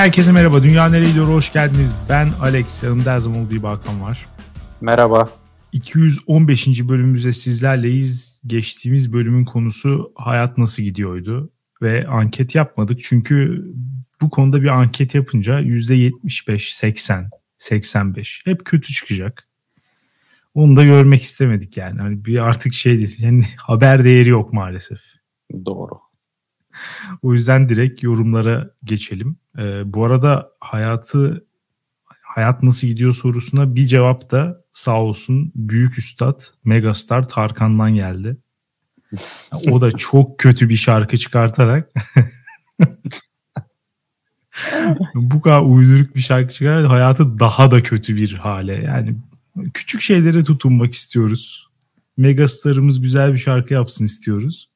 herkese merhaba. Dünya nereye gidiyor? Hoş geldiniz. Ben Alex. Yanımda her zaman olduğu Hakan var. Merhaba. 215. bölümümüzde sizlerleyiz. Geçtiğimiz bölümün konusu hayat nasıl gidiyordu? Ve anket yapmadık çünkü bu konuda bir anket yapınca %75, 80, 85 hep kötü çıkacak. Onu da görmek istemedik yani. Hani bir artık şey değil. Yani haber değeri yok maalesef. Doğru. O yüzden direkt yorumlara geçelim. Ee, bu arada hayatı hayat nasıl gidiyor sorusuna bir cevap da sağ olsun büyük üstad megastar Tarkan'dan geldi. O da çok kötü bir şarkı çıkartarak bu kadar uyduruk bir şarkı çıkararak hayatı daha da kötü bir hale. Yani küçük şeylere tutunmak istiyoruz. Megastarımız güzel bir şarkı yapsın istiyoruz.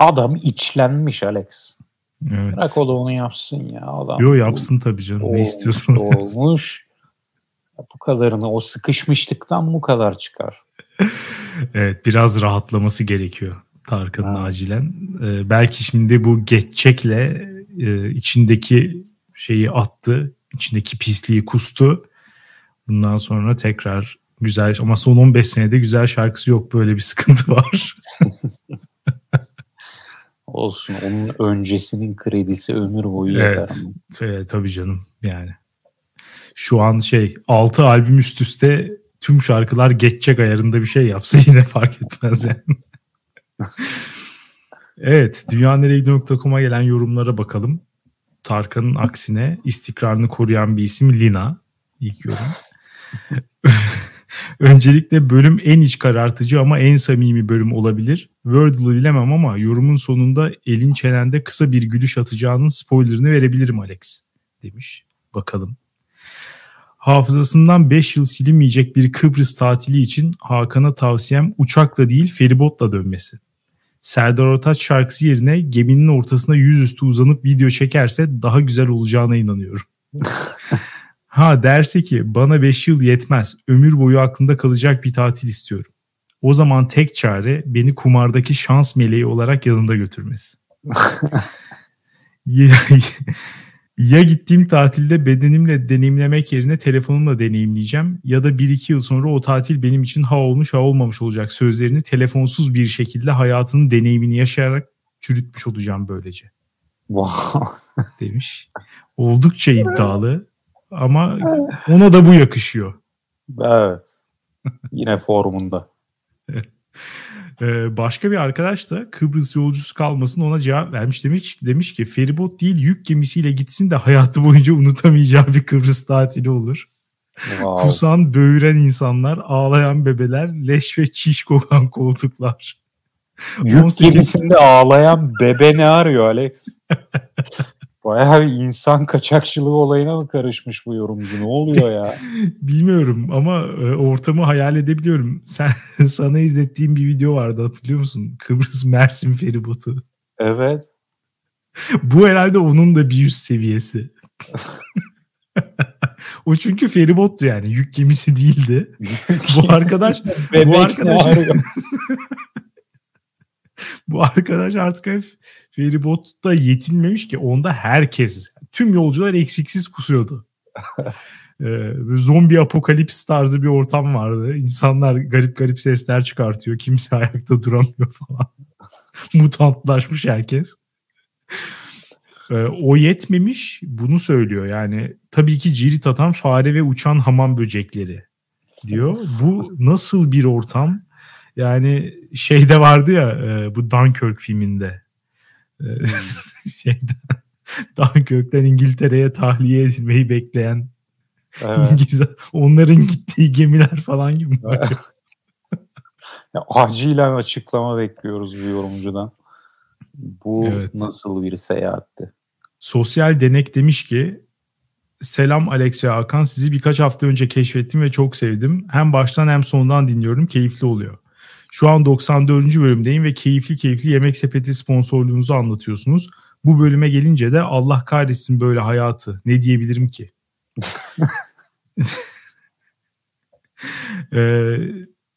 Adam içlenmiş Alex. Evet. Bırak o da onu yapsın ya adam. Yo yapsın tabii canım. Olmuş, ne istiyorsan Olmuş. bu kadarını o sıkışmışlıktan bu kadar çıkar. evet biraz rahatlaması gerekiyor Tarkan'ın Ha. acilen. Ee, belki şimdi bu geçecekle e, içindeki şeyi attı. içindeki pisliği kustu. Bundan sonra tekrar güzel ama son 15 senede güzel şarkısı yok böyle bir sıkıntı var. Olsun. Onun öncesinin kredisi ömür boyu yeter. Evet. E, tabii canım yani. Şu an şey 6 albüm üst üste tüm şarkılar geçecek ayarında bir şey yapsa yine fark etmez yani. evet dünyaneregidiyor.com'a gelen yorumlara bakalım. Tarkan'ın aksine istikrarını koruyan bir isim Lina. İlk yorum. Öncelikle bölüm en iç karartıcı ama en samimi bölüm olabilir. Wordle'ı bilemem ama yorumun sonunda elin çenende kısa bir gülüş atacağının spoilerını verebilirim Alex demiş. Bakalım. Hafızasından 5 yıl silinmeyecek bir Kıbrıs tatili için Hakan'a tavsiyem uçakla değil feribotla dönmesi. Serdar Ortaç şarkısı yerine geminin ortasına yüzüstü uzanıp video çekerse daha güzel olacağına inanıyorum. Ha derse ki bana 5 yıl yetmez. Ömür boyu aklımda kalacak bir tatil istiyorum. O zaman tek çare beni kumardaki şans meleği olarak yanında götürmesi. ya, ya gittiğim tatilde bedenimle deneyimlemek yerine telefonumla deneyimleyeceğim ya da 1-2 yıl sonra o tatil benim için ha olmuş ha olmamış olacak sözlerini telefonsuz bir şekilde hayatının deneyimini yaşayarak çürütmüş olacağım böylece Wow. demiş. Oldukça iddialı ama ona da bu yakışıyor. evet. Yine formunda. Ee, başka bir arkadaş da Kıbrıs yolcusu kalmasın ona cevap vermiş demiş demiş ki feribot değil yük gemisiyle gitsin de hayatı boyunca unutamayacağı bir Kıbrıs tatili olur. Wow. Kusan, böğüren insanlar, ağlayan bebeler, leş ve çiş kokan koltuklar. Yük 18 gemisinde ağlayan bebe ne arıyor Alex? Bayağı bir insan kaçakçılığı olayına mı karışmış bu yorumcu? Ne oluyor ya? Bilmiyorum ama e, ortamı hayal edebiliyorum. Sen sana izlettiğim bir video vardı hatırlıyor musun? Kıbrıs Mersin feribotu. Evet. Bu herhalde onun da bir üst seviyesi. o çünkü feribottu yani yük gemisi değildi. Bu arkadaş bu arkadaş bu arkadaş artık hep feribotta yetinmemiş ki onda herkes tüm yolcular eksiksiz kusuyordu. Ee, zombi apokalips tarzı bir ortam vardı. İnsanlar garip garip sesler çıkartıyor. Kimse ayakta duramıyor falan. Mutantlaşmış herkes. Ee, o yetmemiş bunu söylüyor yani tabii ki cirit atan fare ve uçan hamam böcekleri diyor. Bu nasıl bir ortam? Yani şeyde vardı ya e, bu Dunkirk filminde. E, şeyden Dunkirk'ten İngiltere'ye tahliye edilmeyi bekleyen Evet. İngiliz onların gittiği gemiler falan gibi. bak. Ya, acilen açıklama bekliyoruz bu yorumcudan. Bu Evet. nasıl bir seyahatti? Sosyal Denek demiş ki Selam Alex ve Hakan. Sizi birkaç hafta önce keşfettim ve çok sevdim. Hem baştan hem sondan dinliyorum. Keyifli oluyor. Şu an 94. bölümdeyim ve keyifli keyifli Yemek Sepeti sponsorluğunuzu anlatıyorsunuz. Bu bölüme gelince de Allah kahretsin böyle hayatı. Ne diyebilirim ki? Ee,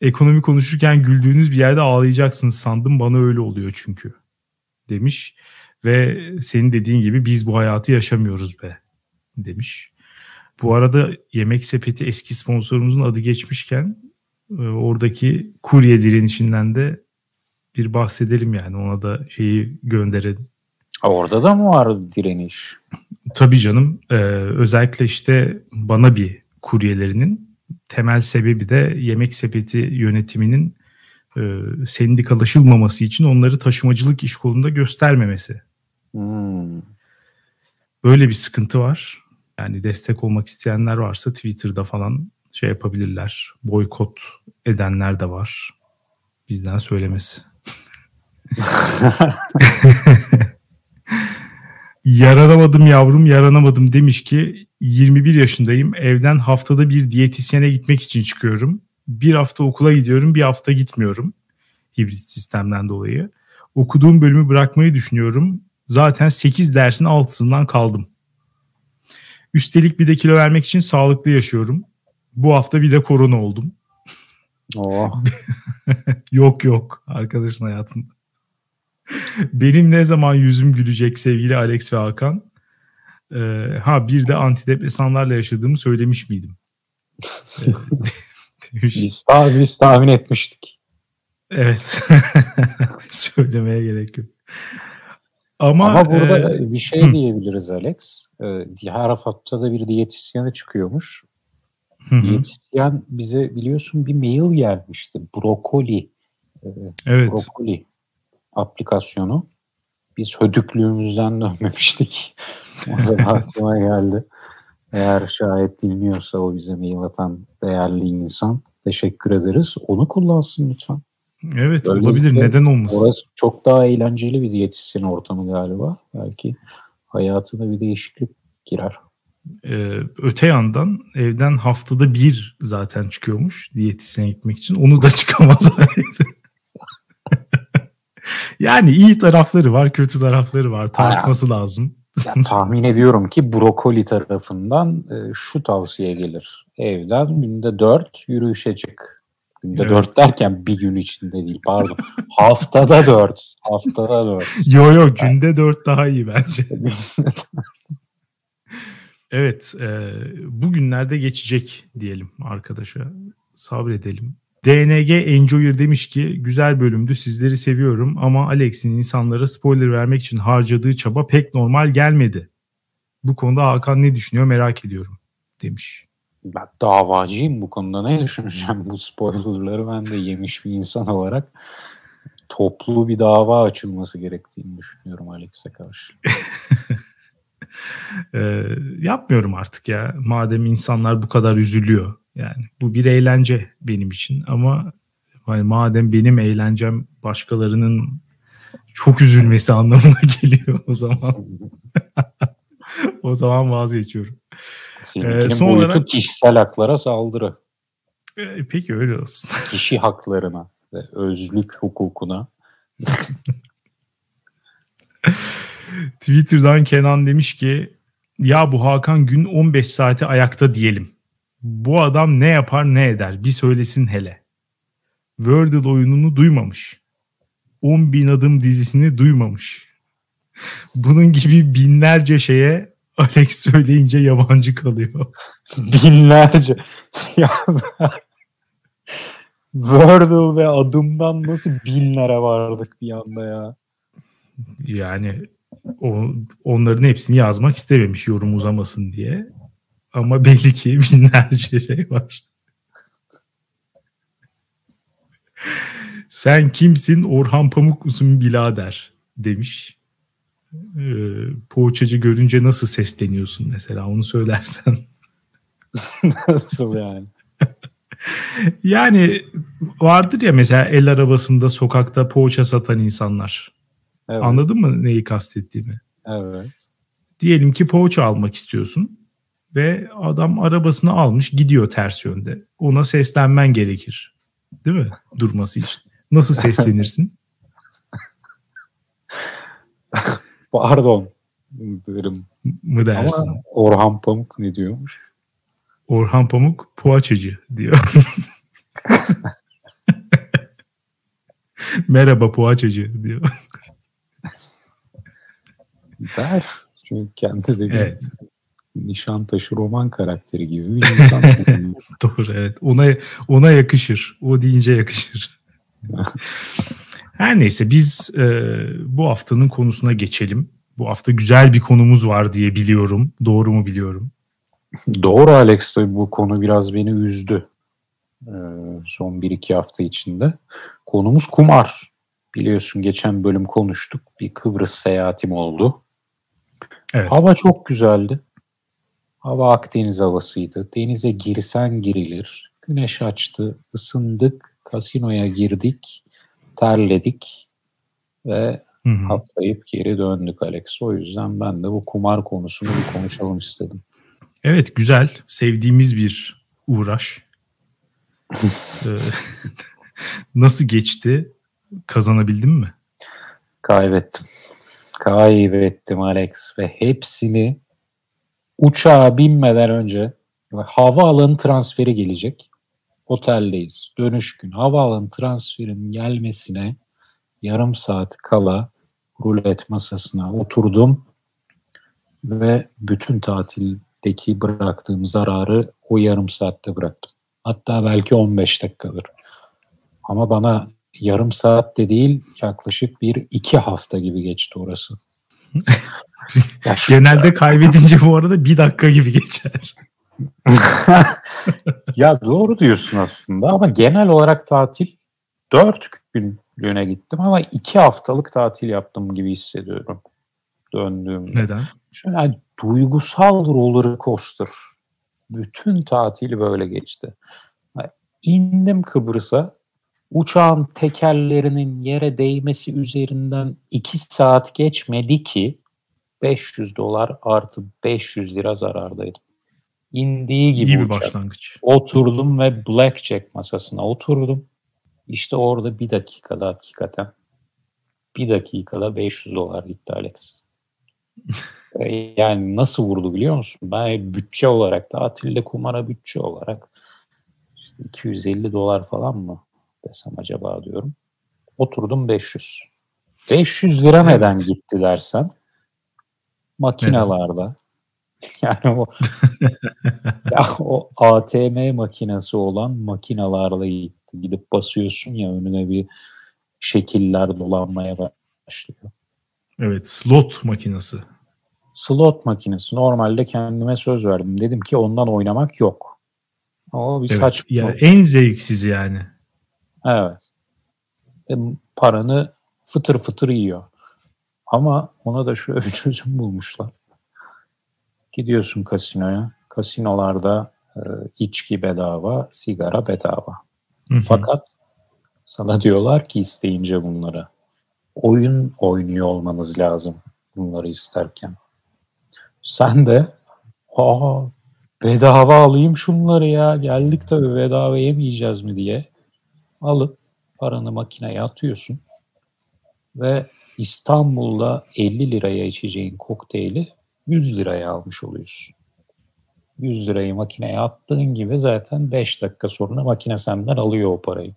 ekonomi konuşurken güldüğünüz bir yerde ağlayacaksınız sandım. Bana öyle oluyor çünkü. Demiş. Ve senin dediğin gibi biz bu hayatı yaşamıyoruz be demiş. Bu arada Yemek Sepeti eski sponsorumuzun adı geçmişken oradaki kurye direnişinden de bir bahsedelim yani ona da şeyi gönderelim. Orada da mı var direniş? Tabii canım. Ee, özellikle işte bana bir kuryelerinin temel sebebi de yemek sepeti yönetiminin e, sendikalaşılmaması için onları taşımacılık iş kolunda göstermemesi. Hmm. Böyle bir sıkıntı var. Yani destek olmak isteyenler varsa Twitter'da falan şey yapabilirler. Boykot edenler de var. Bizden söylemesi. yaranamadım yavrum yaranamadım demiş ki 21 yaşındayım evden haftada bir diyetisyene gitmek için çıkıyorum. Bir hafta okula gidiyorum bir hafta gitmiyorum hibrit sistemden dolayı. Okuduğum bölümü bırakmayı düşünüyorum. Zaten 8 dersin altısından kaldım. Üstelik bir de kilo vermek için sağlıklı yaşıyorum. Bu hafta bir de korona oldum. Oh. yok yok arkadaşın hayatında. Benim ne zaman yüzüm gülecek sevgili Alex ve Hakan? Ee, ha bir de antidepresanlarla yaşadığımı söylemiş miydim? Ee, biz, tahmin, biz tahmin etmiştik. Evet. Söylemeye gerek yok. Ama, Ama burada e, bir şey hı. diyebiliriz Alex. Ee, her haftada bir diyetisyene çıkıyormuş. Hı-hı. Diyetisyen bize biliyorsun bir mail gelmişti. Brokoli. Ee, evet. Brokoli aplikasyonu. Biz hödüklüğümüzden dönmemiştik. o zaman aklıma geldi. Eğer şayet dinliyorsa o bize mail atan değerli insan teşekkür ederiz. Onu kullansın lütfen. Evet Böylelikle olabilir. Neden olmasın? Orası çok daha eğlenceli bir diyetisyen ortamı galiba. Belki hayatına bir değişiklik girer. Ee, öte yandan evden haftada bir zaten çıkıyormuş diyetisyene gitmek için. Onu da çıkamaz. yani iyi tarafları var, kötü tarafları var. Tartması yani, lazım. yani tahmin ediyorum ki brokoli tarafından e, şu tavsiye gelir. Evden günde dört yürüyüşe çık. Günde evet. dört derken bir gün içinde değil pardon. haftada dört. Haftada dört. Yo yo günde dört daha iyi bence. Evet e, bugünlerde geçecek diyelim arkadaşa. Sabredelim. DNG Enjoyer demiş ki güzel bölümdü sizleri seviyorum ama Alex'in insanlara spoiler vermek için harcadığı çaba pek normal gelmedi. Bu konuda Hakan ne düşünüyor merak ediyorum demiş. Ben davacıyım bu konuda ne düşüneceğim bu spoilerları ben de yemiş bir insan olarak toplu bir dava açılması gerektiğini düşünüyorum Alex'e karşı. e, yapmıyorum artık ya madem insanlar bu kadar üzülüyor yani bu bir eğlence benim için ama hani madem benim eğlencem başkalarının çok üzülmesi anlamına geliyor o zaman. o zaman vazgeçiyorum. Seninkinin ee, son olarak kişisel haklara saldırı. E, peki öyle olsun. Kişi haklarına ve özlük hukukuna. Twitter'dan Kenan demiş ki ya bu Hakan gün 15 saati ayakta diyelim. Bu adam ne yapar ne eder bir söylesin hele. Wordle oyununu duymamış. 10 bin adım dizisini duymamış. Bunun gibi binlerce şeye Alex söyleyince yabancı kalıyor. binlerce. ya Wordle ve adımdan nasıl binlere vardık bir anda ya. Yani o, onların hepsini yazmak istememiş yorum uzamasın diye. Ama belli ki binlerce şey var. Sen kimsin Orhan Pamuk musun birader demiş. Ee, poğaçacı görünce nasıl sesleniyorsun mesela onu söylersen. nasıl yani? yani vardır ya mesela el arabasında sokakta poğaça satan insanlar. Evet. Anladın mı neyi kastettiğimi? Evet. Diyelim ki poğaça almak istiyorsun ve adam arabasını almış gidiyor ters yönde. Ona seslenmen gerekir. Değil mi? Durması için. Nasıl seslenirsin? Pardon derim. Mı dersin? Ama Orhan Pamuk ne diyormuş? Orhan Pamuk poğaçacı diyor. Merhaba poğaçacı diyor. Der. Çünkü kendi de evet. Nişantaşı roman karakteri gibi bir insan. Doğru evet. Ona ona yakışır. O deyince yakışır. Her neyse biz e, bu haftanın konusuna geçelim. Bu hafta güzel bir konumuz var diye biliyorum. Doğru mu biliyorum? Doğru Alex tabii bu konu biraz beni üzdü. Ee, son 1-2 hafta içinde. Konumuz kumar. Biliyorsun geçen bölüm konuştuk. Bir Kıbrıs seyahatim oldu. Evet. Hava çok güzeldi. Hava Akdeniz havasıydı. Denize girsen girilir. Güneş açtı, ısındık, kasinoya girdik, terledik ve Hı-hı. atlayıp geri döndük Alex. O yüzden ben de bu kumar konusunu bir konuşalım istedim. Evet güzel. Sevdiğimiz bir uğraş. Ee, nasıl geçti? Kazanabildin mi? Kaybettim. Kaybettim Alex ve hepsini uçağa binmeden önce havaalanı transferi gelecek. Oteldeyiz. Dönüş gün havaalanı transferinin gelmesine yarım saat kala rulet masasına oturdum ve bütün tatildeki bıraktığım zararı o yarım saatte bıraktım. Hatta belki 15 dakikadır. Ama bana yarım saat de değil yaklaşık bir iki hafta gibi geçti orası. Genelde kaybedince bu arada bir dakika gibi geçer. ya doğru diyorsun aslında ama genel olarak tatil dört günlüğüne gittim ama iki haftalık tatil yaptım gibi hissediyorum döndüğümde. Neden? Şöyle yani duygusal roller coaster. Bütün tatili böyle geçti. İndim Kıbrıs'a uçağın tekerlerinin yere değmesi üzerinden 2 saat geçmedi ki 500 dolar artı 500 lira zarardaydım. İndiği gibi İyi bir uçak. başlangıç. Oturdum ve blackjack masasına oturdum. İşte orada bir dakikada hakikaten bir dakikada 500 dolar gitti Alex. yani nasıl vurdu biliyor musun? Ben bütçe olarak tatilde kumara bütçe olarak işte 250 dolar falan mı desem acaba diyorum. Oturdum 500. 500 lira evet. neden gitti dersen makinalarda yani o ya o ATM makinesi olan makinalarla gitti. Gidip basıyorsun ya önüne bir şekiller dolanmaya başlıyor. Evet slot makinesi. Slot makinesi. Normalde kendime söz verdim. Dedim ki ondan oynamak yok. O bir evet, saç. Ya en zevksiz yani. Evet. E, paranı fıtır fıtır yiyor. Ama ona da şöyle bir çözüm bulmuşlar. Gidiyorsun kasinoya. Kasinolarda e, içki bedava, sigara bedava. Hı hı. Fakat sana diyorlar ki isteyince bunları oyun oynuyor olmanız lazım bunları isterken. Sen de aa bedava alayım şunları ya geldik tabii bedava yemeyeceğiz mi diye alıp paranı makineye atıyorsun ve İstanbul'da 50 liraya içeceğin kokteyli 100 liraya almış oluyorsun. 100 lirayı makineye attığın gibi zaten 5 dakika sonra makine senden alıyor o parayı.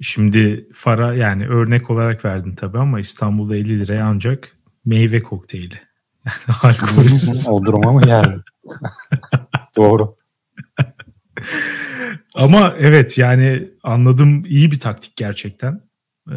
Şimdi Fara yani örnek olarak verdin tabii ama İstanbul'da 50 liraya ancak meyve kokteyli. Alkolsüz. o duruma mı geldi? Doğru. Ama evet yani anladım iyi bir taktik gerçekten. Ee,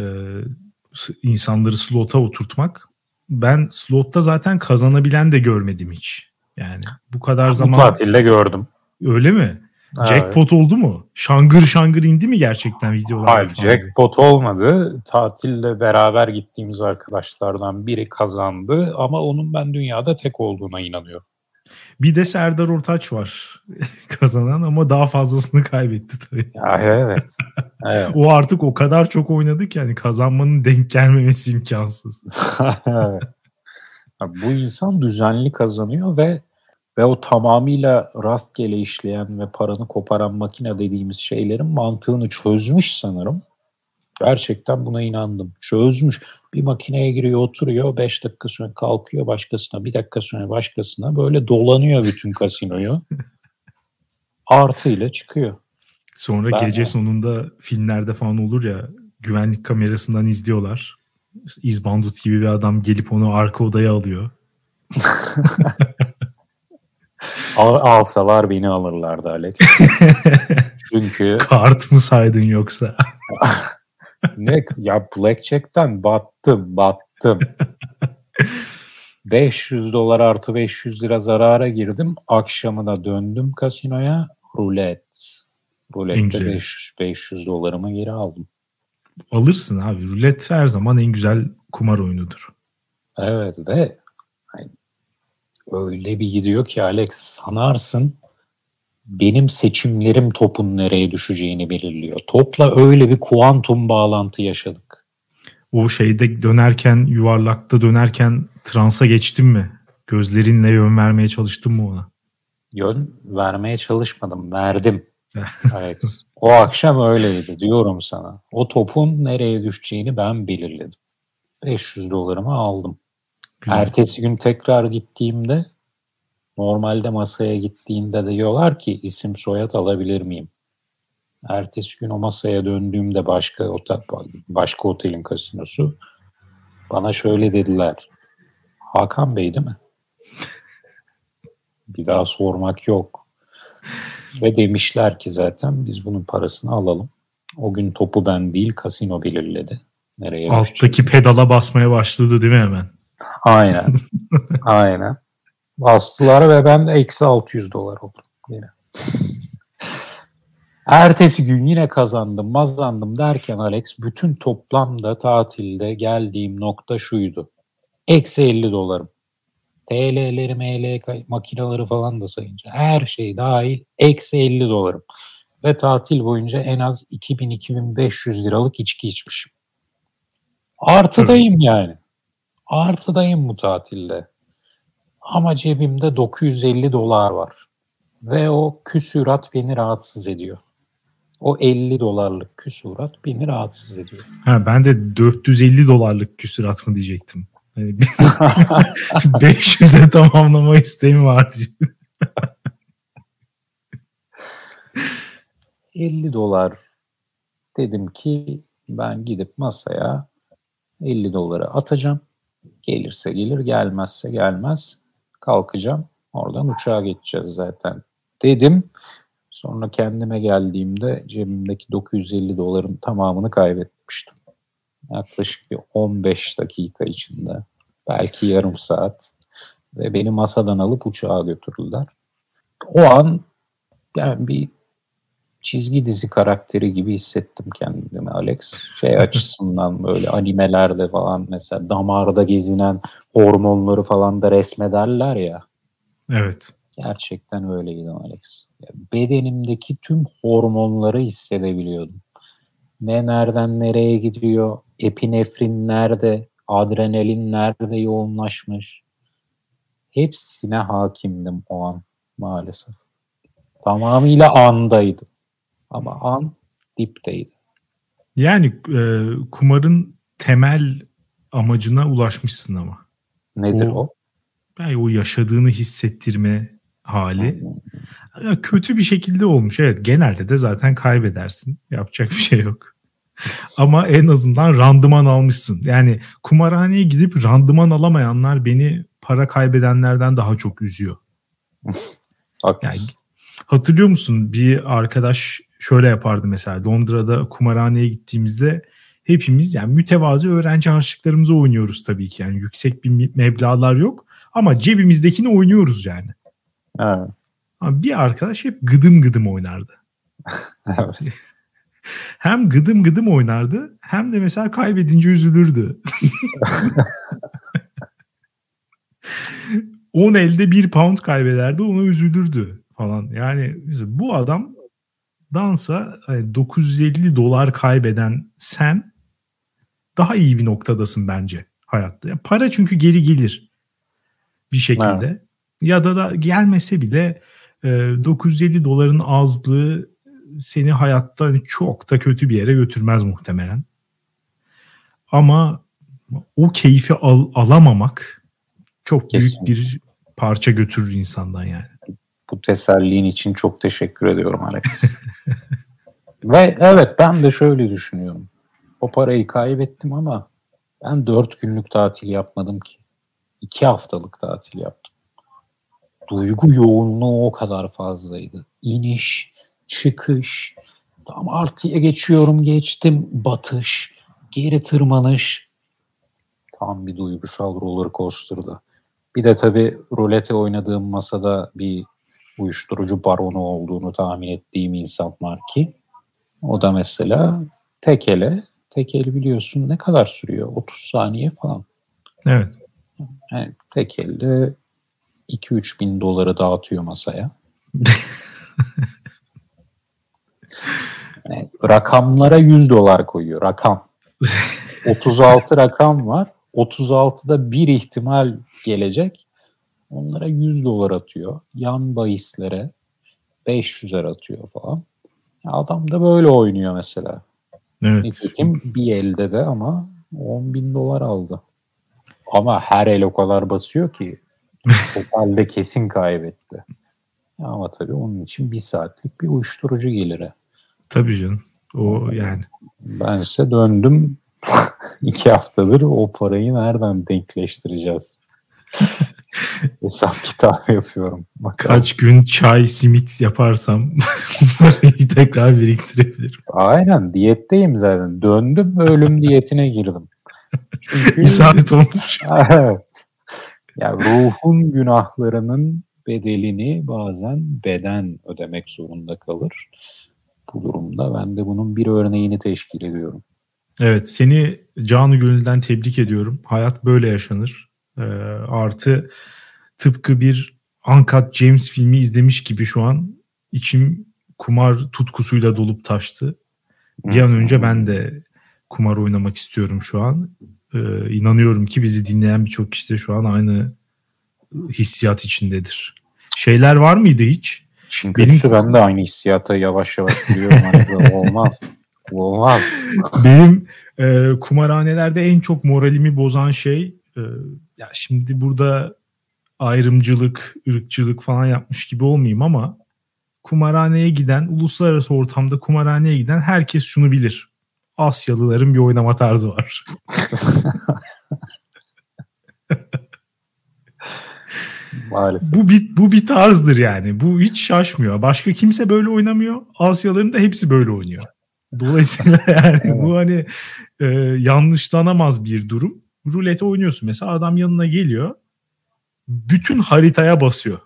insanları slota oturtmak. Ben slotta zaten kazanabilen de görmedim hiç. Yani bu kadar bu zaman... tatilde gördüm. Öyle mi? Evet. Jackpot oldu mu? Şangır şangır indi mi gerçekten videolar? Hayır jackpot olmadı. Tatilde beraber gittiğimiz arkadaşlardan biri kazandı ama onun ben dünyada tek olduğuna inanıyorum. Bir de Serdar Ortaç var kazanan ama daha fazlasını kaybetti tabii. Ya, evet. evet. o artık o kadar çok oynadı ki yani kazanmanın denk gelmemesi imkansız. Bu insan düzenli kazanıyor ve ve o tamamıyla rastgele işleyen ve paranı koparan makine dediğimiz şeylerin mantığını çözmüş sanırım. Gerçekten buna inandım. Çözmüş. Bir makineye giriyor, oturuyor. 5 dakika sonra kalkıyor başkasına. Bir dakika sonra başkasına. Böyle dolanıyor bütün kasinoyu. Artıyla çıkıyor. Sonra ben gece sonunda filmlerde falan olur ya güvenlik kamerasından izliyorlar. İzbandut gibi bir adam gelip onu arka odaya alıyor. Al, alsalar beni alırlardı Alex. Çünkü Kart mı saydın yoksa? Ne ya Blackjack'ten battım battım. 500 dolar artı 500 lira zarara girdim. Akşamına döndüm kasinoya. Rulet. Rulette güzeli. 500, 500 dolarımı geri aldım. Alırsın abi. Rulet her zaman en güzel kumar oyunudur. Evet ve öyle bir gidiyor ki Alex sanarsın benim seçimlerim topun nereye düşeceğini belirliyor. Topla öyle bir kuantum bağlantı yaşadık. O şeyde dönerken, yuvarlakta dönerken transa geçtin mi? Gözlerinle yön vermeye çalıştın mı ona? Yön vermeye çalışmadım, verdim. Alex. O akşam öyleydi diyorum sana. O topun nereye düşeceğini ben belirledim. 500 dolarımı aldım. Güzel. Ertesi gün tekrar gittiğimde normalde masaya gittiğinde de diyorlar ki isim soyad alabilir miyim? Ertesi gün o masaya döndüğümde başka otel, başka otelin kasinosu bana şöyle dediler. Hakan Bey değil mi? Bir daha sormak yok. Ve demişler ki zaten biz bunun parasını alalım. O gün topu ben değil kasino belirledi. Nereye. Alttaki pedala basmaya başladı değil mi hemen? Aynen. Aynen. Bastılar ve ben eksi 600 dolar oldum. Yine. Ertesi gün yine kazandım, mazandım derken Alex bütün toplamda tatilde geldiğim nokta şuydu. Eksi 50 dolarım. TL'leri, ML makineleri falan da sayınca her şey dahil eksi 50 dolarım. Ve tatil boyunca en az 2000-2500 liralık içki içmişim. Artıdayım yani. Artıdayım bu tatilde. Ama cebimde 950 dolar var. Ve o küsürat beni rahatsız ediyor. O 50 dolarlık küsurat beni rahatsız ediyor. Ha, ben de 450 dolarlık küsurat mı diyecektim. Hani 500'e tamamlama isteğim vardı. 50 dolar dedim ki ben gidip masaya 50 doları atacağım. Gelirse gelir, gelmezse gelmez. Kalkacağım. Oradan uçağa geçeceğiz zaten dedim. Sonra kendime geldiğimde cebimdeki 950 doların tamamını kaybetmiştim. Yaklaşık bir 15 dakika içinde. Belki yarım saat. Ve beni masadan alıp uçağa götürdüler. O an yani bir çizgi dizi karakteri gibi hissettim kendimi Alex. Şey açısından böyle animelerde falan mesela damarda gezinen hormonları falan da resmederler ya. Evet. Gerçekten öyleydi Alex. Bedenimdeki tüm hormonları hissedebiliyordum. Ne nereden nereye gidiyor, epinefrin nerede, adrenalin nerede yoğunlaşmış. Hepsine hakimdim o an maalesef. Tamamıyla andaydım. Ama an dipteydi. Yani e, kumarın temel amacına ulaşmışsın ama. Nedir o? O- Yani o yaşadığını hissettirme hali. Ya kötü bir şekilde olmuş. Evet genelde de zaten kaybedersin. Yapacak bir şey yok. Ama en azından randıman almışsın. Yani kumarhaneye gidip randıman alamayanlar beni para kaybedenlerden daha çok üzüyor. Haklısın. Hatırlıyor musun bir arkadaş şöyle yapardı mesela Londra'da kumarhaneye gittiğimizde hepimiz yani mütevazi öğrenci harçlıklarımızı oynuyoruz tabii ki. Yani yüksek bir meblağlar yok ama cebimizdekini oynuyoruz yani. Evet. Ama bir arkadaş hep gıdım gıdım oynardı. evet. Hem gıdım gıdım oynardı hem de mesela kaybedince üzülürdü. 10 elde 1 pound kaybederdi ona üzülürdü falan. Yani bu adam dansa hani 950 dolar kaybeden sen daha iyi bir noktadasın bence hayatta. Yani para çünkü geri gelir bir şekilde. Ya da da gelmese bile e, 907 doların azlığı seni hayatta hani çok da kötü bir yere götürmez muhtemelen. Ama o keyfi al- alamamak çok büyük Kesinlikle. bir parça götürür insandan yani. Bu tesellin için çok teşekkür ediyorum Alex. Ve evet ben de şöyle düşünüyorum. O parayı kaybettim ama ben dört günlük tatil yapmadım ki. İki haftalık tatil yaptım. duygu yoğunluğu o kadar fazlaydı. İniş, çıkış, tam artıya geçiyorum geçtim, batış, geri tırmanış. Tam bir duygusal roller coaster'dı. Bir de tabii rulete oynadığım masada bir uyuşturucu baronu olduğunu tahmin ettiğim insan var ki o da mesela tek ele, tek el biliyorsun ne kadar sürüyor? 30 saniye falan. Evet. Yani tek elde 2-3 bin doları dağıtıyor masaya. yani rakamlara 100 dolar koyuyor. Rakam. 36 rakam var. 36'da bir ihtimal gelecek. Onlara 100 dolar atıyor. Yan bahislere 500'er atıyor falan. Adam da böyle oynuyor mesela. Evet. Nitekim bir elde de ama 10 bin dolar aldı. Ama her el o kadar basıyor ki totalde kesin kaybetti. Ama tabii onun için bir saatlik bir uyuşturucu geliri. Tabii canım. O yani. Ben ise döndüm iki haftadır o parayı nereden denkleştireceğiz? Hesap kitap yapıyorum. Bakalım. Kaç gün çay, simit yaparsam parayı tekrar biriktirebilirim. Aynen diyetteyim zaten. Döndüm ölüm diyetine girdim. Çünkü... İsabet olmuş. evet. Ya ruhun günahlarının bedelini bazen beden ödemek zorunda kalır. Bu durumda ben de bunun bir örneğini teşkil ediyorum. Evet seni canı gönülden tebrik ediyorum. Hayat böyle yaşanır. Ee, artı tıpkı bir Uncut James filmi izlemiş gibi şu an içim kumar tutkusuyla dolup taştı. Bir an önce ben de kumar oynamak istiyorum şu an. Ee, inanıyorum ki bizi dinleyen birçok kişi de şu an aynı hissiyat içindedir. Şeyler var mıydı hiç? Çünkü Benim... ben de aynı hissiyata yavaş yavaş giriyorum. hani olmaz. Olmaz. Benim e, kumarhanelerde en çok moralimi bozan şey e, ya şimdi burada ayrımcılık, ırkçılık falan yapmış gibi olmayayım ama kumarhaneye giden, uluslararası ortamda kumarhaneye giden herkes şunu bilir. Asyalıların bir oynama tarzı var. Maalesef. Bu bir, bu bir tarzdır yani. Bu hiç şaşmıyor. Başka kimse böyle oynamıyor. Asyalıların da hepsi böyle oynuyor. Dolayısıyla yani evet. bu hani e, yanlışlanamaz bir durum. Rulete oynuyorsun mesela adam yanına geliyor. Bütün haritaya basıyor.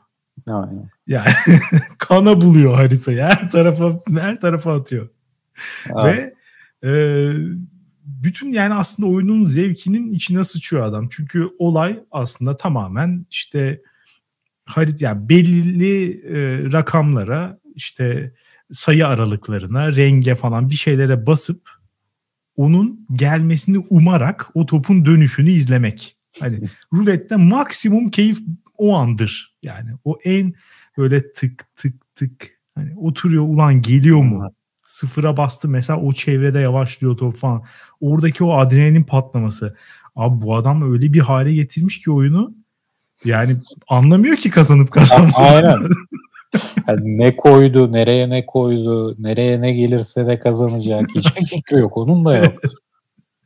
Aynen. Yani kana buluyor haritayı. Her tarafa her tarafa atıyor. Evet. Ve e, bütün yani aslında oyunun zevkinin içine sıçıyor adam. Çünkü olay aslında tamamen işte harit yani belirli e, rakamlara işte sayı aralıklarına, renge falan bir şeylere basıp onun gelmesini umarak o topun dönüşünü izlemek. Hani rulette maksimum keyif o andır. Yani o en böyle tık tık tık hani oturuyor ulan geliyor mu? Sıfıra bastı mesela o çevrede yavaşlıyor top falan. Oradaki o adrenalin patlaması. Abi bu adam öyle bir hale getirmiş ki oyunu. Yani anlamıyor ki kazanıp kazanmadığını. Aynen. Yani ne koydu, nereye ne koydu, nereye ne gelirse de kazanacak. Hiçbir fikri yok. Onun da yok.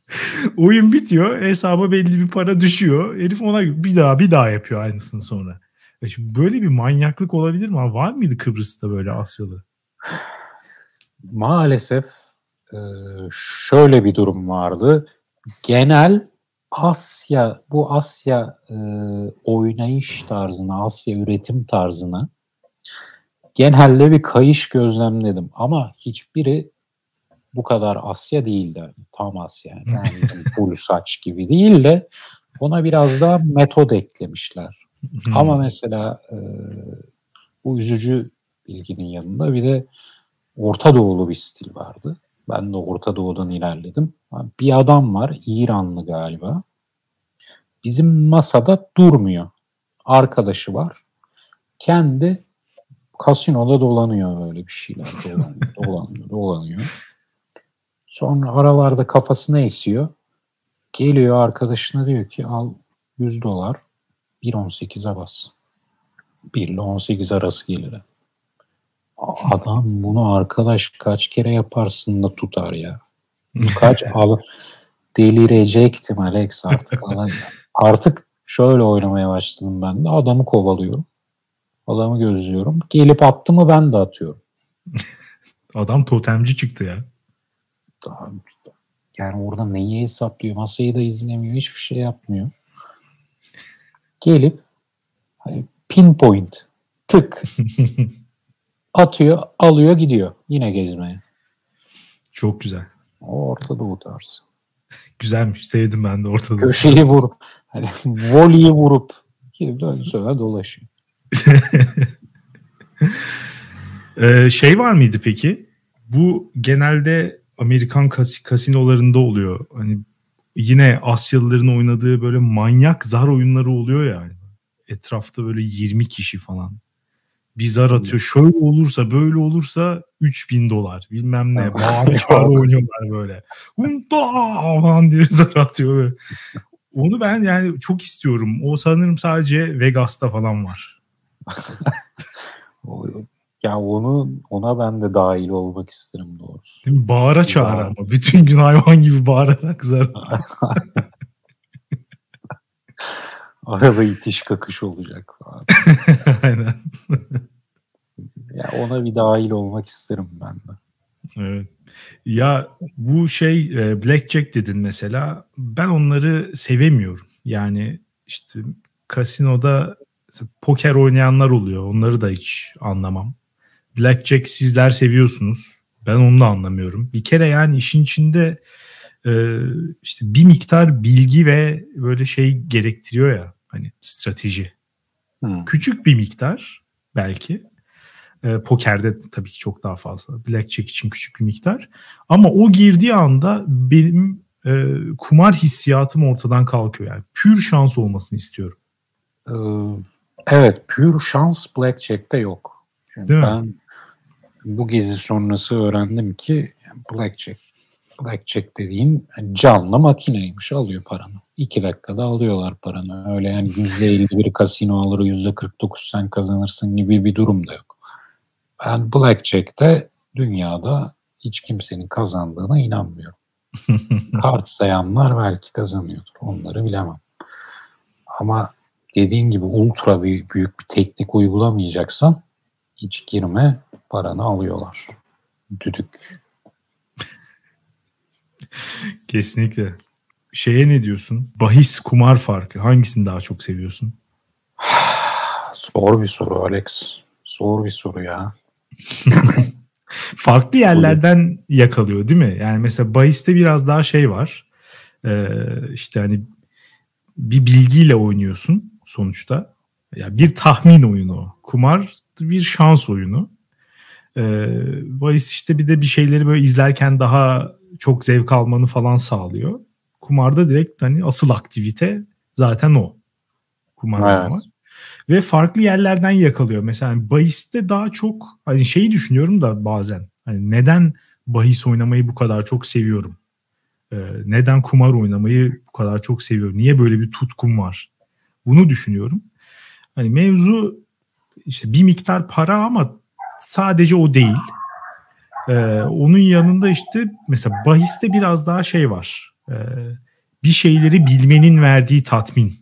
Oyun bitiyor. Hesaba belli bir para düşüyor. Herif ona bir daha bir daha yapıyor aynısını sonra. Ya şimdi böyle bir manyaklık olabilir mi? Var mıydı Kıbrıs'ta böyle Asyalı? Maalesef şöyle bir durum vardı. Genel Asya, bu Asya e, oynayış tarzına, Asya üretim tarzına genelde bir kayış gözlemledim. Ama hiçbiri bu kadar Asya değildi. Tam Asya yani. yani full saç gibi değil de ona biraz daha metod eklemişler. Ama mesela e, bu üzücü bilginin yanında bir de Orta Doğulu bir stil vardı. Ben de Orta Doğu'dan ilerledim. Bir adam var, İranlı galiba. Bizim masada durmuyor. Arkadaşı var. Kendi kasinoda dolanıyor öyle bir şeyler. Dolanıyor, dolanıyor, dolanıyor. Sonra aralarda kafasına esiyor. Geliyor arkadaşına diyor ki al 100 dolar 1.18'e bas. 1 ile 18 arası gelir. Adam bunu arkadaş kaç kere yaparsın da tutar ya. Kaç al delirecektim Alex artık. artık şöyle oynamaya başladım ben de. Adamı kovalıyorum. Adamı gözlüyorum. Gelip attı mı ben de atıyorum. Adam totemci çıktı ya. Daha, yani orada neyi hesaplıyor? Masayı da izlemiyor. Hiçbir şey yapmıyor. Gelip hani pinpoint tık atıyor, alıyor, gidiyor. Yine gezmeye. Çok güzel. O Orta Doğu tarzı. Güzelmiş. Sevdim ben de Orta Doğu Köşeyi vurup hani voleyi vurup geri dön sonra dolaşıyor. ee, şey var mıydı peki? Bu genelde Amerikan kas- kasinolarında oluyor. Hani yine Asyalıların oynadığı böyle manyak zar oyunları oluyor yani. Etrafta böyle 20 kişi falan. Bir zar atıyor. Şöyle olursa böyle olursa 3000 dolar bilmem ne. Bağırı çağrı oynuyorlar böyle. Hunta falan diye zar atıyor. Böyle. Onu ben yani çok istiyorum. O sanırım sadece Vegas'ta falan var. ya onu ona ben de dahil olmak isterim doğrusu. Değil mi? Bağıra çağıra ama. Bütün gün hayvan gibi bağırarak zar Arada itiş kakış olacak falan. Aynen. ya ona bir dahil olmak isterim ben de. Evet. Ya bu şey e, Blackjack dedin mesela. Ben onları sevemiyorum. Yani işte kasinoda poker oynayanlar oluyor. Onları da hiç anlamam. Blackjack sizler seviyorsunuz. Ben onu da anlamıyorum. Bir kere yani işin içinde e, işte bir miktar bilgi ve böyle şey gerektiriyor ya hani strateji. Hmm. Küçük bir miktar belki. E, pokerde tabii ki çok daha fazla. Blackjack için küçük bir miktar. Ama o girdiği anda benim e, kumar hissiyatım ortadan kalkıyor. Yani pür şans olmasını istiyorum. Ee, evet, pür şans Blackjack'te yok. Çünkü Değil ben mi? Bu gezi sonrası öğrendim ki Blackjack Blackjack dediğin canlı makineymiş. Alıyor paranı. İki dakikada alıyorlar paranı. Öyle yani yüzde elli bir kasino alır, yüzde kırk dokuz sen kazanırsın gibi bir durum da yok. Ben Blackjack'te dünyada hiç kimsenin kazandığına inanmıyorum. Kart sayanlar belki kazanıyordur. Onları bilemem. Ama dediğin gibi ultra bir büyük bir teknik uygulamayacaksan hiç girme paranı alıyorlar. Düdük. Kesinlikle. Şeye ne diyorsun? Bahis kumar farkı. Hangisini daha çok seviyorsun? Zor bir soru Alex. Zor bir soru ya. Farklı yerlerden yakalıyor değil mi? Yani mesela bahiste biraz daha şey var. Ee, işte hani bir bilgiyle oynuyorsun sonuçta. Ya yani bir tahmin oyunu. Kumar bir şans oyunu. Ee, bahis işte bir de bir şeyleri böyle izlerken daha çok zevk almanı falan sağlıyor. Kumarda direkt hani asıl aktivite zaten o. Kumar evet. Ve farklı yerlerden yakalıyor. Mesela hani bahiste daha çok hani şeyi düşünüyorum da bazen. Hani neden bahis oynamayı bu kadar çok seviyorum? Ee, neden kumar oynamayı bu kadar çok seviyorum? Niye böyle bir tutkum var? Bunu düşünüyorum. Hani mevzu işte bir miktar para ama sadece o değil. Ee, onun yanında işte mesela bahiste biraz daha şey var. Ee, bir şeyleri bilmenin verdiği tatmin.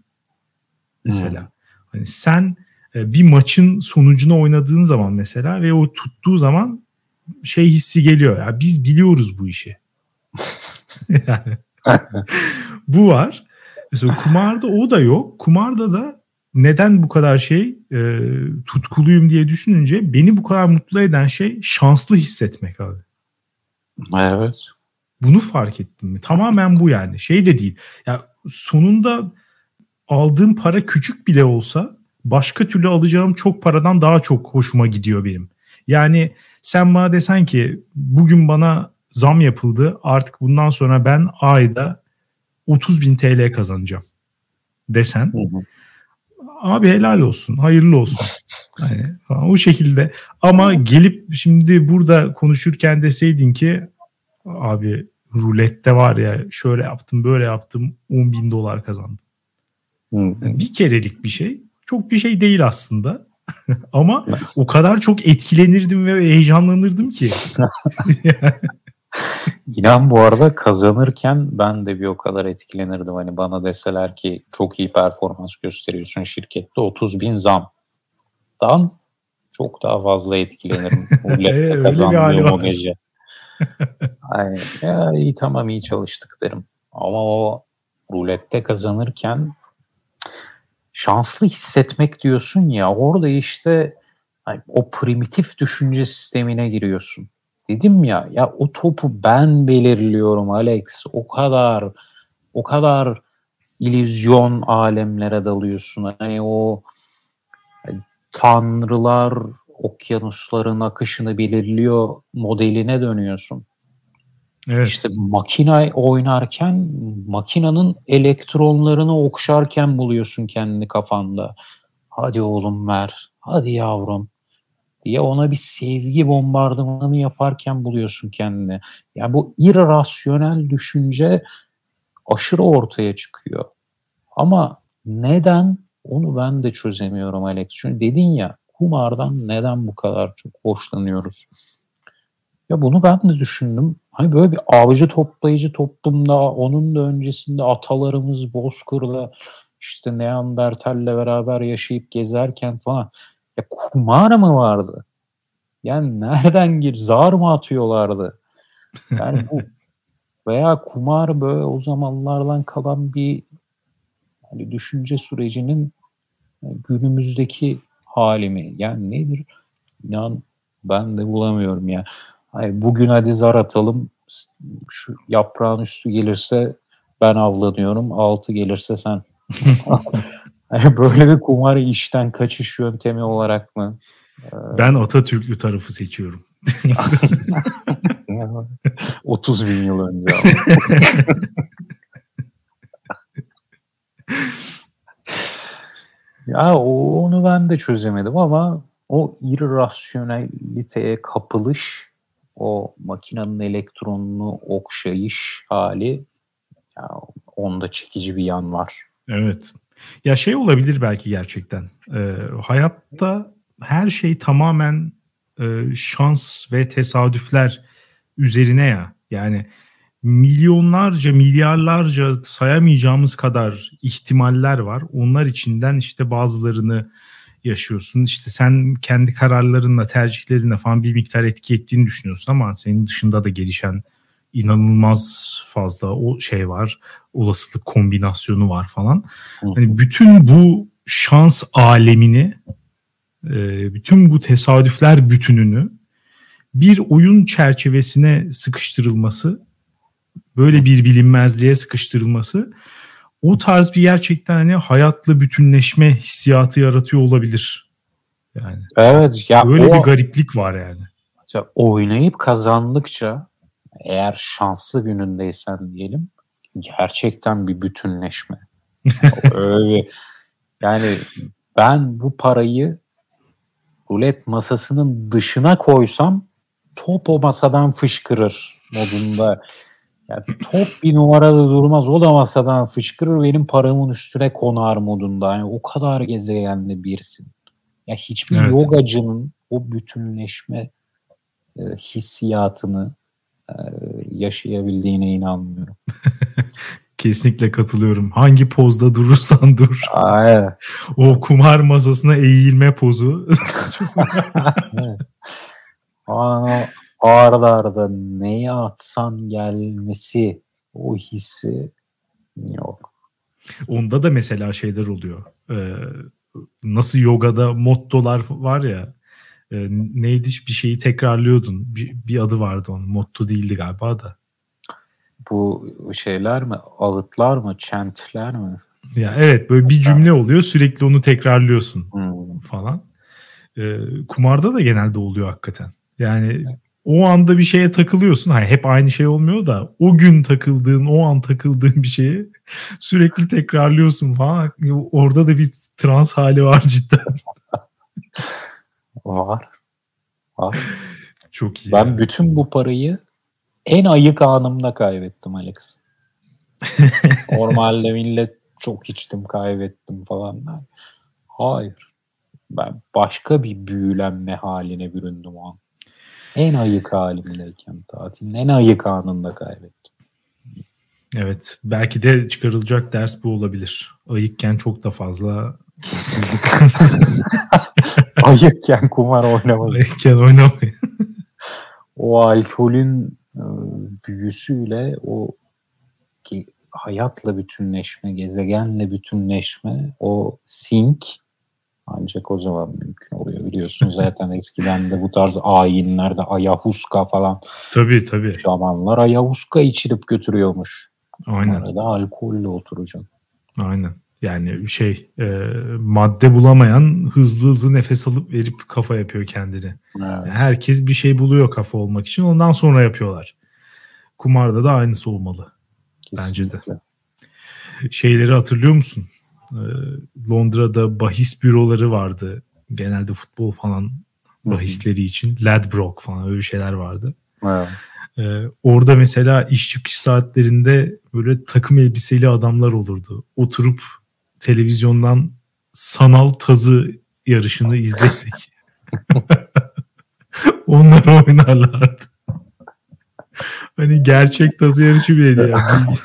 Mesela. Hmm. Hani sen e, bir maçın sonucunu oynadığın zaman mesela ve o tuttuğu zaman şey hissi geliyor. Ya biz biliyoruz bu işi. yani, bu var. Mesela kumarda o da yok. Kumarda da neden bu kadar şey e, tutkuluyum diye düşününce beni bu kadar mutlu eden şey şanslı hissetmek abi. Evet. Bunu fark ettim mi? Tamamen bu yani. Şey de değil. Ya sonunda aldığım para küçük bile olsa başka türlü alacağım çok paradan daha çok hoşuma gidiyor benim. Yani sen bana desen ki bugün bana zam yapıldı artık bundan sonra ben ayda 30 bin TL kazanacağım desen. Hı hı abi helal olsun, hayırlı olsun. Yani, o şekilde. Ama gelip şimdi burada konuşurken deseydin ki abi rulette var ya şöyle yaptım böyle yaptım 10 bin dolar kazandım. Yani bir kerelik bir şey. Çok bir şey değil aslında. Ama o kadar çok etkilenirdim ve heyecanlanırdım ki. İnan bu arada kazanırken ben de bir o kadar etkilenirdim. Hani bana deseler ki çok iyi performans gösteriyorsun şirkette 30 bin zam. rulettan çok daha fazla etkilenirim. Rulette kazandığım o gece. Ay, ya, iyi tamam iyi çalıştık derim. Ama o rulette kazanırken şanslı hissetmek diyorsun ya orada işte hani, o primitif düşünce sistemine giriyorsun. Dedim ya ya o topu ben belirliyorum Alex. O kadar o kadar illüzyon alemlere dalıyorsun. Hani o hani, tanrılar okyanusların akışını belirliyor modeline dönüyorsun. Evet. İşte makina oynarken makinanın elektronlarını okşarken buluyorsun kendini kafanda. Hadi oğlum ver, hadi yavrum diye ona bir sevgi bombardımanı yaparken buluyorsun kendini. Yani bu irrasyonel düşünce aşırı ortaya çıkıyor. Ama neden onu ben de çözemiyorum Alex. Çünkü dedin ya kumardan neden bu kadar çok hoşlanıyoruz? Ya bunu ben de düşündüm. Hani böyle bir avcı toplayıcı toplumda onun da öncesinde atalarımız Bozkır'da işte Neandertal'le beraber yaşayıp gezerken falan ya kumar mı vardı? Yani nereden gir? Zar mı atıyorlardı? Yani bu veya kumar böyle o zamanlardan kalan bir hani düşünce sürecinin günümüzdeki hali mi? Yani nedir? İnan ben de bulamıyorum ya. Hayır, bugün hadi zar atalım. Şu yaprağın üstü gelirse ben avlanıyorum. Altı gelirse sen. yani böyle bir kumar işten kaçış yöntemi olarak mı? Ben Atatürklü tarafı seçiyorum. 30 bin yıl önce. ya onu ben de çözemedim ama o irrasyoneliteye kapılış, o makinenin elektronunu okşayış hali ya onda çekici bir yan var. Evet. Ya şey olabilir belki gerçekten. Ee, hayatta her şey tamamen e, şans ve tesadüfler üzerine ya. Yani milyonlarca, milyarlarca sayamayacağımız kadar ihtimaller var. Onlar içinden işte bazılarını yaşıyorsun. İşte sen kendi kararlarınla, tercihlerinle falan bir miktar etki ettiğini düşünüyorsun ama senin dışında da gelişen inanılmaz fazla o şey var. Olasılık kombinasyonu var falan. Hani bütün bu şans alemini e, bütün bu tesadüfler bütününü bir oyun çerçevesine sıkıştırılması, böyle bir bilinmezliğe sıkıştırılması o tarz bir gerçekten hani hayatla bütünleşme hissiyatı yaratıyor olabilir. Yani. Evet ya böyle o, bir gariplik var yani. Oynayıp kazandıkça eğer şanslı günündeysen diyelim gerçekten bir bütünleşme. Öyle yani ben bu parayı rulet masasının dışına koysam top o masadan fışkırır modunda. Yani top bir numarada durmaz o da masadan fışkırır benim paramın üstüne konar modunda. Yani o kadar gezegenli birsin. Ya hiçbir evet. yogacının o bütünleşme e, hissiyatını yaşayabildiğine inanmıyorum. Kesinlikle katılıyorum. Hangi pozda durursan dur. Aa, O kumar masasına eğilme pozu. evet. Aa, arda arda neyi atsan gelmesi o hissi yok. Onda da mesela şeyler oluyor. Ee, nasıl yogada mottolar var ya e, neydi bir şeyi tekrarlıyordun. Bir, bir adı vardı onun. Motto değildi galiba da bu şeyler mi? Ağıtlar mı? Chantler mi? Ya evet böyle bir cümle oluyor sürekli onu tekrarlıyorsun hmm. falan. Ee, kumarda da genelde oluyor hakikaten. Yani o anda bir şeye takılıyorsun. Hani hep aynı şey olmuyor da o gün takıldığın, o an takıldığın bir şeye sürekli tekrarlıyorsun falan. Orada da bir trans hali var cidden. var. Var. Çok iyi. Ben yani. bütün bu parayı en ayık anımda kaybettim Alex. Normalde millet çok içtim kaybettim falan. Hayır. Ben başka bir büyülenme haline büründüm o an. En ayık halimdeyken tatilin en ayık anında kaybettim. Evet. Belki de çıkarılacak ders bu olabilir. Ayıkken çok da fazla. Ayıkken kumar oynamayın. Ayıkken oynamayın. o alkolün e, büyüsüyle o ki hayatla bütünleşme, gezegenle bütünleşme, o sink ancak o zaman mümkün oluyor. Biliyorsun zaten eskiden de bu tarz ayinlerde ayahuska falan. Tabii tabii. Şamanlar ayahuska içirip götürüyormuş. Aynen. Arada alkolle oturacaksın. Aynen. Yani şey e, madde bulamayan hızlı hızlı nefes alıp verip kafa yapıyor kendini. Evet. Yani herkes bir şey buluyor kafa olmak için ondan sonra yapıyorlar. Kumarda da aynısı olmalı. Kesinlikle. Bence de. Şeyleri hatırlıyor musun? Ee, Londra'da bahis büroları vardı. Genelde futbol falan bahisleri için. Ladbroke falan öyle şeyler vardı. Evet. Ee, orada mesela iş çıkış saatlerinde böyle takım elbiseli adamlar olurdu. Oturup televizyondan sanal tazı yarışını izledik. Onlar oynarlardı. Hani gerçek tazı yarışı bile değil. Yani.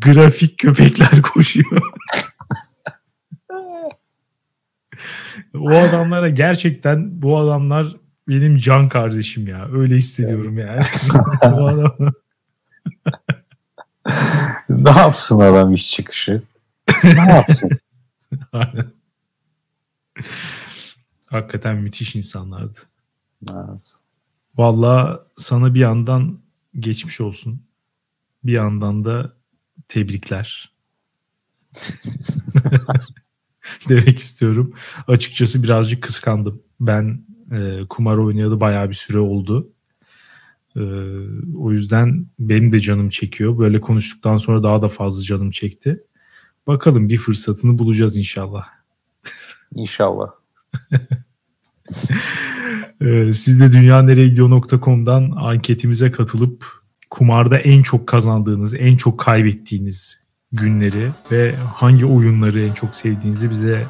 Grafik köpekler koşuyor. o adamlara gerçekten bu adamlar benim can kardeşim ya. Öyle hissediyorum yani. bu adam... ne yapsın adam iş çıkışı? Ne yapsın? Hakikaten müthiş insanlardı. Evet. Valla sana bir yandan geçmiş olsun. Bir yandan da tebrikler. Demek istiyorum. Açıkçası birazcık kıskandım. Ben e, kumar oynayalı bayağı bir süre oldu. E, o yüzden benim de canım çekiyor. Böyle konuştuktan sonra daha da fazla canım çekti. Bakalım bir fırsatını bulacağız inşallah. İnşallah. Ee, siz de dünyaneregidiyor.com'dan anketimize katılıp kumarda en çok kazandığınız, en çok kaybettiğiniz günleri ve hangi oyunları en çok sevdiğinizi bize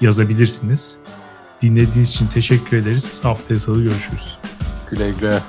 yazabilirsiniz. Dinlediğiniz için teşekkür ederiz. Haftaya salı görüşürüz. Güle güle.